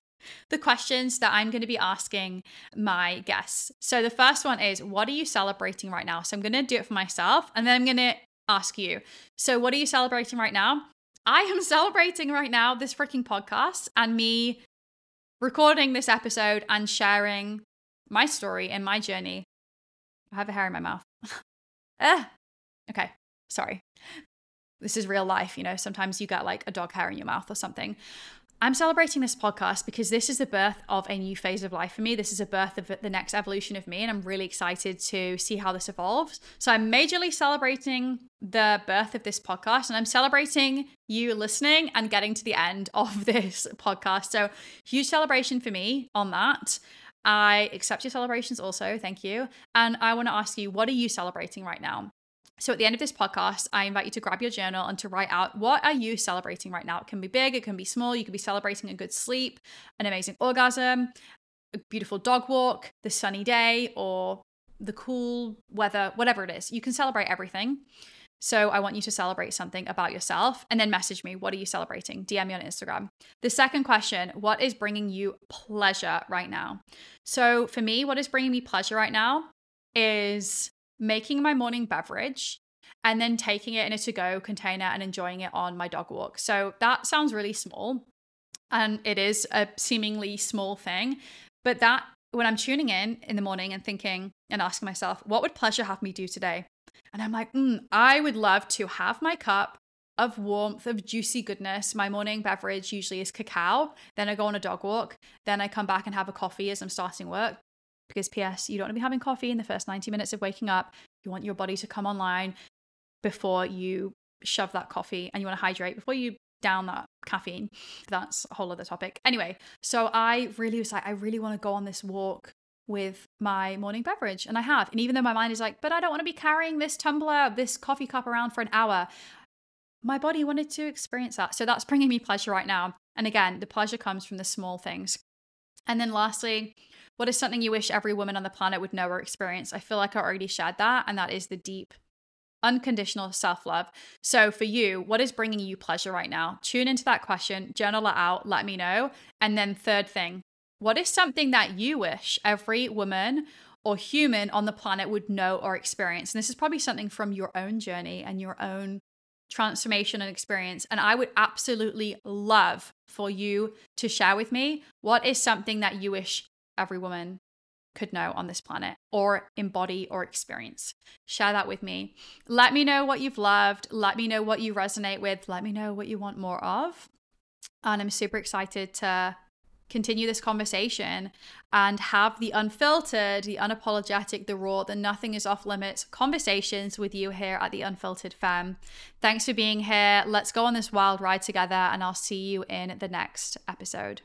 the questions that I'm going to be asking my guests. So, the first one is, What are you celebrating right now? So, I'm going to do it for myself and then I'm going to ask you. So, what are you celebrating right now? I am celebrating right now this freaking podcast and me recording this episode and sharing my story and my journey. I have a hair in my mouth. <laughs> ah, okay, sorry. This is real life, you know. Sometimes you get like a dog hair in your mouth or something. I'm celebrating this podcast because this is the birth of a new phase of life for me. This is a birth of the next evolution of me, and I'm really excited to see how this evolves. So, I'm majorly celebrating the birth of this podcast, and I'm celebrating you listening and getting to the end <laughs> of this podcast. So, huge celebration for me on that. I accept your celebrations also. Thank you. And I want to ask you, what are you celebrating right now? So at the end of this podcast, I invite you to grab your journal and to write out what are you celebrating right now? It can be big, it can be small, you could be celebrating a good sleep, an amazing orgasm, a beautiful dog walk, the sunny day or the cool weather, whatever it is. You can celebrate everything. So I want you to celebrate something about yourself and then message me. What are you celebrating? DM me on Instagram. The second question What is bringing you pleasure right now? So for me, what is bringing me pleasure right now is making my morning beverage and then taking it in a to go container and enjoying it on my dog walk. So that sounds really small. And it is a seemingly small thing. But that, when I'm tuning in in the morning and thinking and asking myself, what would pleasure have me do today? And I'm like, mm, I would love to have my cup of warmth, of juicy goodness. My morning beverage usually is cacao. Then I go on a dog walk. Then I come back and have a coffee as I'm starting work. Because, P.S., you don't want to be having coffee in the first 90 minutes of waking up. You want your body to come online before you shove that coffee and you want to hydrate before you down that caffeine. That's a whole other topic. Anyway, so I really was like, I really want to go on this walk with my morning beverage. And I have. And even though my mind is like, but I don't want to be carrying this tumbler, this coffee cup around for an hour, my body wanted to experience that. So that's bringing me pleasure right now. And again, the pleasure comes from the small things. And then lastly, what is something you wish every woman on the planet would know or experience? I feel like I already shared that, and that is the deep, unconditional self love. So, for you, what is bringing you pleasure right now? Tune into that question, journal it out, let me know. And then, third thing, what is something that you wish every woman or human on the planet would know or experience? And this is probably something from your own journey and your own transformation and experience. And I would absolutely love for you to share with me what is something that you wish every woman could know on this planet or embody or experience. Share that with me. Let me know what you've loved. Let me know what you resonate with. Let me know what you want more of. And I'm super excited to continue this conversation and have the unfiltered, the unapologetic, the raw, the nothing is off limits conversations with you here at the Unfiltered Femme. Thanks for being here. Let's go on this wild ride together, and I'll see you in the next episode.